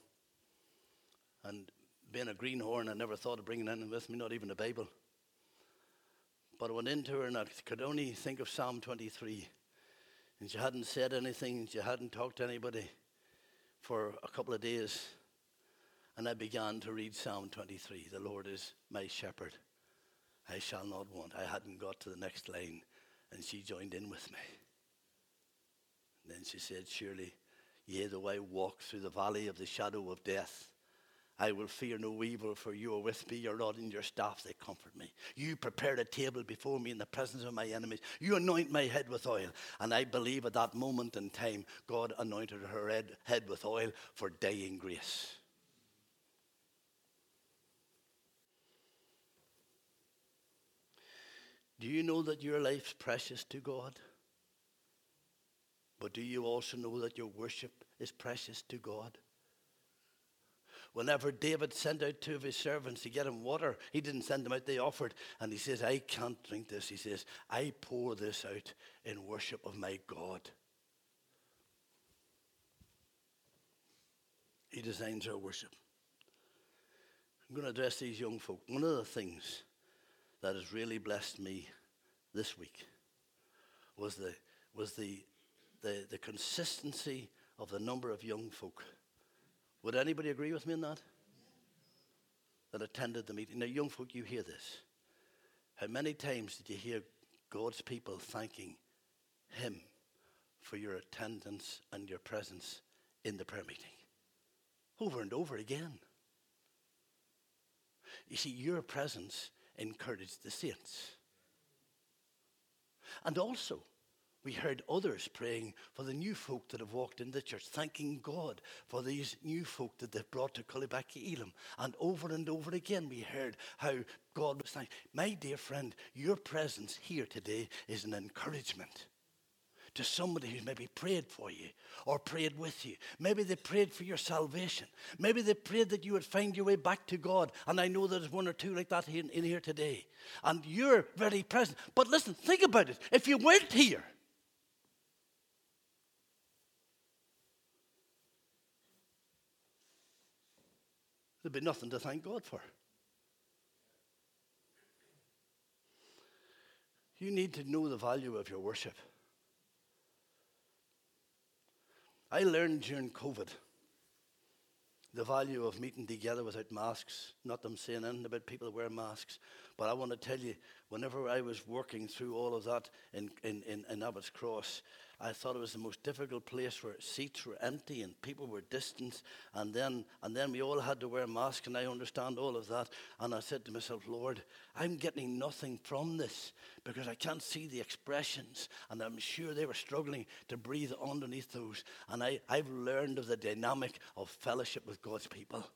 And being a greenhorn, I never thought of bringing anything with me, not even a Bible. But I went into her and I could only think of Psalm 23. And she hadn't said anything, she hadn't talked to anybody for a couple of days. And I began to read Psalm 23 The Lord is my shepherd, I shall not want. I hadn't got to the next line, and she joined in with me. And then she said, Surely, yea, though I walk through the valley of the shadow of death, I will fear no evil, for you are with me. Your rod and your staff, they comfort me. You prepare a table before me in the presence of my enemies. You anoint my head with oil. And I believe at that moment in time, God anointed her head, head with oil for dying grace. Do you know that your life's precious to God? But do you also know that your worship is precious to God? Whenever David sent out two of his servants to get him water, he didn't send them out, they offered. And he says, I can't drink this. He says, I pour this out in worship of my God. He designs our worship. I'm going to address these young folk. One of the things that has really blessed me this week was the, was the, the, the consistency of the number of young folk would anybody agree with me on that? That attended the meeting. Now, young folk, you hear this. How many times did you hear God's people thanking Him for your attendance and your presence in the prayer meeting? Over and over again. You see, your presence encouraged the saints. And also, we heard others praying for the new folk that have walked in the church, thanking God for these new folk that they've brought to Cullybackey Elim. And over and over again, we heard how God was thanking. My dear friend, your presence here today is an encouragement to somebody who's maybe prayed for you or prayed with you. Maybe they prayed for your salvation. Maybe they prayed that you would find your way back to God. And I know there's one or two like that in, in here today. And you're very present. But listen, think about it. If you weren't here, There'd be nothing to thank God for. You need to know the value of your worship. I learned during COVID the value of meeting together without masks. Not them saying anything about people that wear masks, but I want to tell you, whenever I was working through all of that in, in, in, in Abbots Cross, I thought it was the most difficult place where seats were empty and people were distant, and then and then we all had to wear masks, and I understand all of that. And I said to myself, Lord, I'm getting nothing from this because I can't see the expressions, and I'm sure they were struggling to breathe underneath those. And I, I've learned of the dynamic of fellowship with God's people.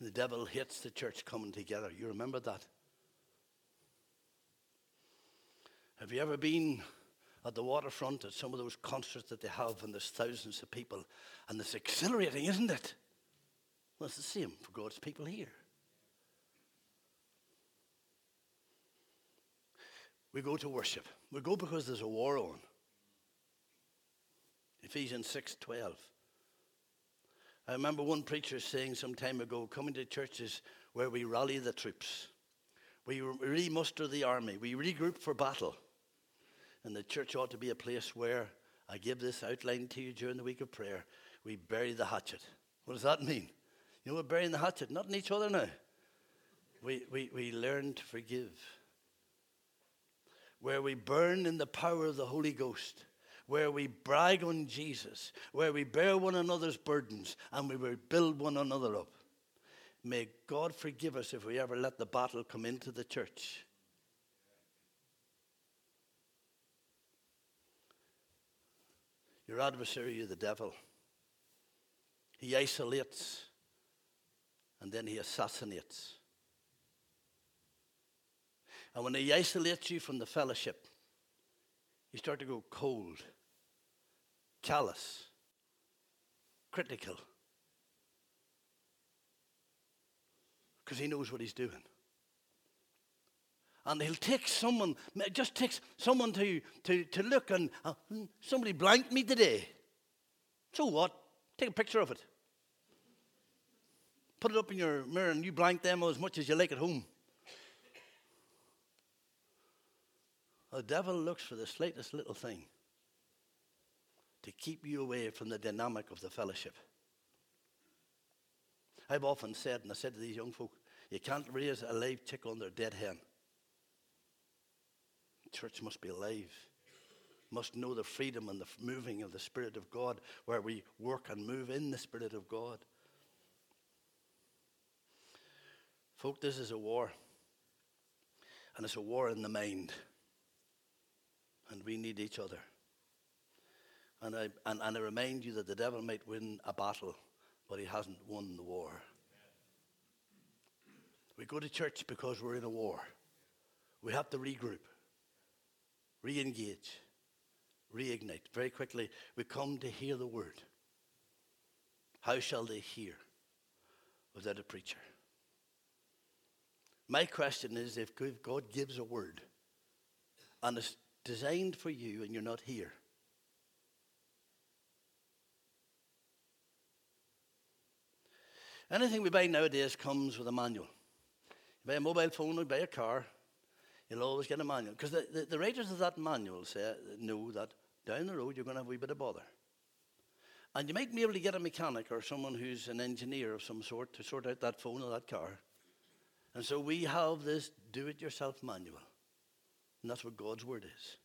The devil hates the church coming together. You remember that? Have you ever been at the waterfront at some of those concerts that they have and there's thousands of people and it's exhilarating, isn't it? Well, it's the same for God's people here. We go to worship. We go because there's a war on. Ephesians 6:12. I remember one preacher saying some time ago, coming to churches where we rally the troops. We remuster the army. We regroup for battle. And the church ought to be a place where I give this outline to you during the week of prayer. We bury the hatchet. What does that mean? You know, we're burying the hatchet, not in each other now. We, we, we learn to forgive. Where we burn in the power of the Holy Ghost where we brag on Jesus, where we bear one another's burdens, and we build one another up. May God forgive us if we ever let the battle come into the church. Your adversary, is the devil, he isolates and then he assassinates. And when he isolates you from the fellowship, you start to go cold callous, critical. Because he knows what he's doing. And he'll take someone, it just takes someone to, to, to look and uh, hmm, somebody blanked me today. So what? Take a picture of it. Put it up in your mirror and you blank them as much as you like at home. The devil looks for the slightest little thing to keep you away from the dynamic of the fellowship. I've often said, and I said to these young folk, you can't raise a live chick on their dead hen. Church must be alive, must know the freedom and the moving of the Spirit of God, where we work and move in the Spirit of God. Folk, this is a war. And it's a war in the mind. And we need each other. And I, and, and I remind you that the devil might win a battle, but he hasn't won the war. We go to church because we're in a war. We have to regroup, re engage, reignite. Very quickly, we come to hear the word. How shall they hear without a preacher? My question is if God gives a word and it's designed for you and you're not here, Anything we buy nowadays comes with a manual. You buy a mobile phone, you buy a car, you'll always get a manual. Because the, the, the, writers of that manual say, know that down the road you're going to have a wee bit of bother. And you might be able to get a mechanic or someone who's an engineer of some sort to sort out that phone or that car. And so we have this do it yourself manual. And that's what God's word is.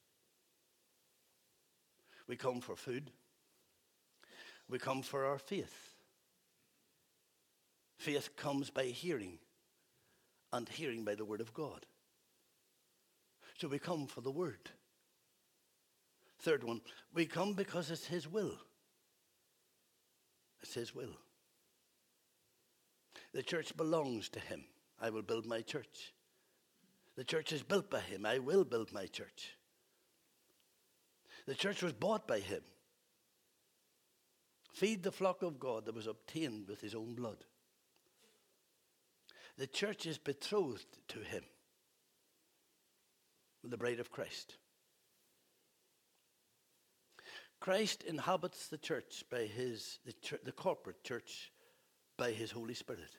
We come for food, we come for our faith. Faith comes by hearing, and hearing by the Word of God. So we come for the Word. Third one, we come because it's His will. It's His will. The church belongs to Him. I will build my church. The church is built by Him. I will build my church. The church was bought by Him. Feed the flock of God that was obtained with His own blood. The church is betrothed to him, the bride of Christ. Christ inhabits the church by his, the, the corporate church by his Holy Spirit.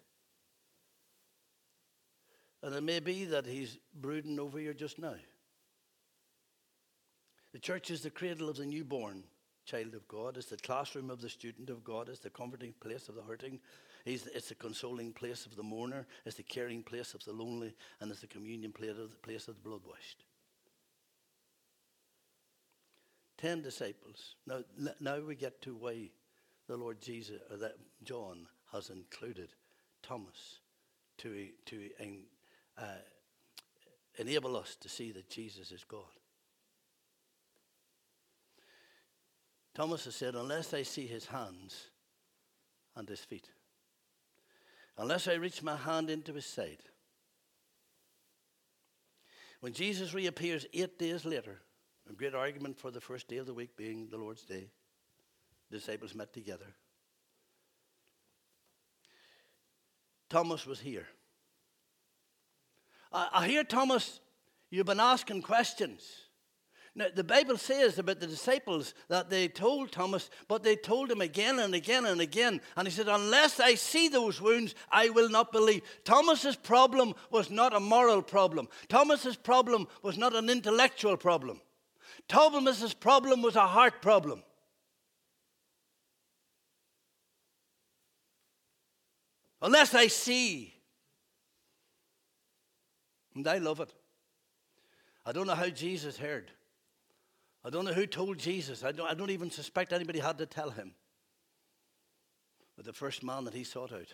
And it may be that he's brooding over you just now. The church is the cradle of the newborn child of God, it's the classroom of the student of God, it's the comforting place of the hurting, it's the consoling place of the mourner, it's the caring place of the lonely, and it's the communion place of the blood washed. Ten disciples. Now, now we get to why the Lord Jesus, or that John has included Thomas to, to uh, enable us to see that Jesus is God. Thomas has said, Unless I see his hands and his feet, unless I reach my hand into his side. When Jesus reappears eight days later, a great argument for the first day of the week being the Lord's Day, the disciples met together. Thomas was here. I, I hear, Thomas, You've been asking questions. Now, the Bible says about the disciples that they told Thomas, but they told him again and again and again. And he said, Unless I see those wounds, I will not believe. Thomas's problem was not a moral problem, Thomas's problem was not an intellectual problem. Thomas's problem was a heart problem. Unless I see. And I love it. I don't know how Jesus heard. I don't know who told Jesus. I don't, I don't even suspect anybody had to tell him. But the first man that he sought out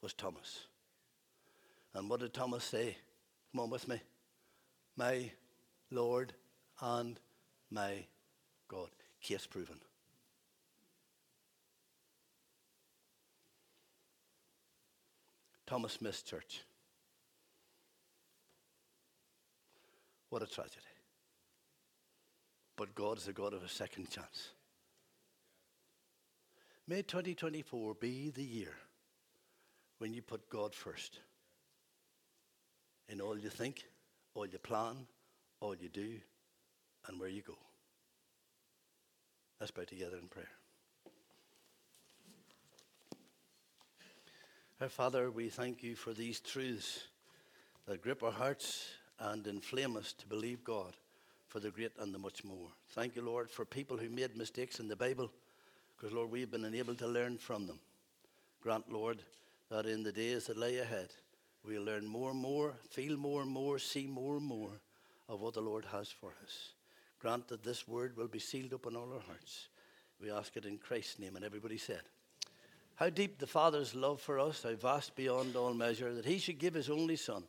was Thomas. And what did Thomas say? Come on with me. My Lord and my God. Case proven. Thomas missed church. What a tragedy. But God is a God of a second chance. May 2024 be the year when you put God first in all you think, all you plan, all you do, and where you go. Let's bow together in prayer. Our Father, we thank you for these truths that grip our hearts and inflame us to believe God for the great and the much more. Thank you, Lord, for people who made mistakes in the Bible, because, Lord, we've been enabled to learn from them. Grant, Lord, that in the days that lie ahead, we'll learn more and more, feel more and more, see more and more of what the Lord has for us. Grant that this word will be sealed up in all our hearts. We ask it in Christ's name. And everybody said, How deep the Father's love for us, how vast beyond all measure, that He should give His only Son.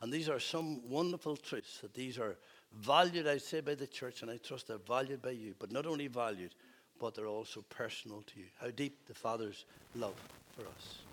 And these are some wonderful truths, that these are valued, I say, by the church, and I trust they're valued by you. But not only valued, but they're also personal to you. How deep the Father's love for us.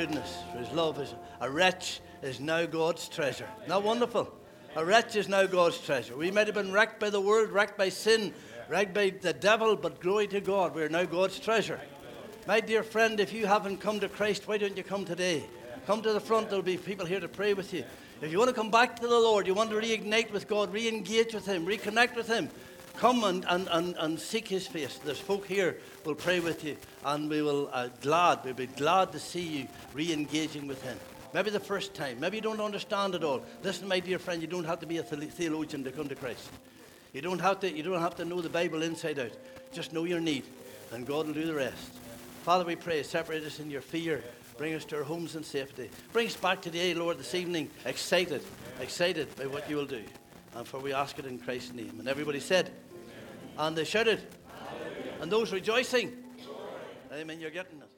Goodness, for his love. Is a wretch is now God's treasure. Not wonderful? A wretch is now God's treasure. We might have been wrecked by the world, wrecked by sin, wrecked by the devil, but glory to God, we are now God's treasure. My dear friend, if you haven't come to Christ, why don't you come today? Come to the front, there'll be people here to pray with you. If you want to come back to the Lord, you want to reignite with God, re engage with Him, reconnect with Him, come and, and, and, and seek His face. There's folk here will pray with you, and we will uh, glad, we'll be glad to see you re engaging with Him. Maybe the first time. Maybe you don't understand it all. Listen, my dear friend, you don't have to be a theologian to come to Christ. You don't have to, you don't have to know the Bible inside out. Just know your need, and God will do the rest. Father, we pray, separate us in your fear. Bring us to our homes in safety. Bring us back today, Lord, this evening, excited, excited by what you will do. And for we ask it in Christ's name. And everybody said, Amen. and they shouted, Hallelujah. and those rejoicing, Amen. You're getting it. You're getting it.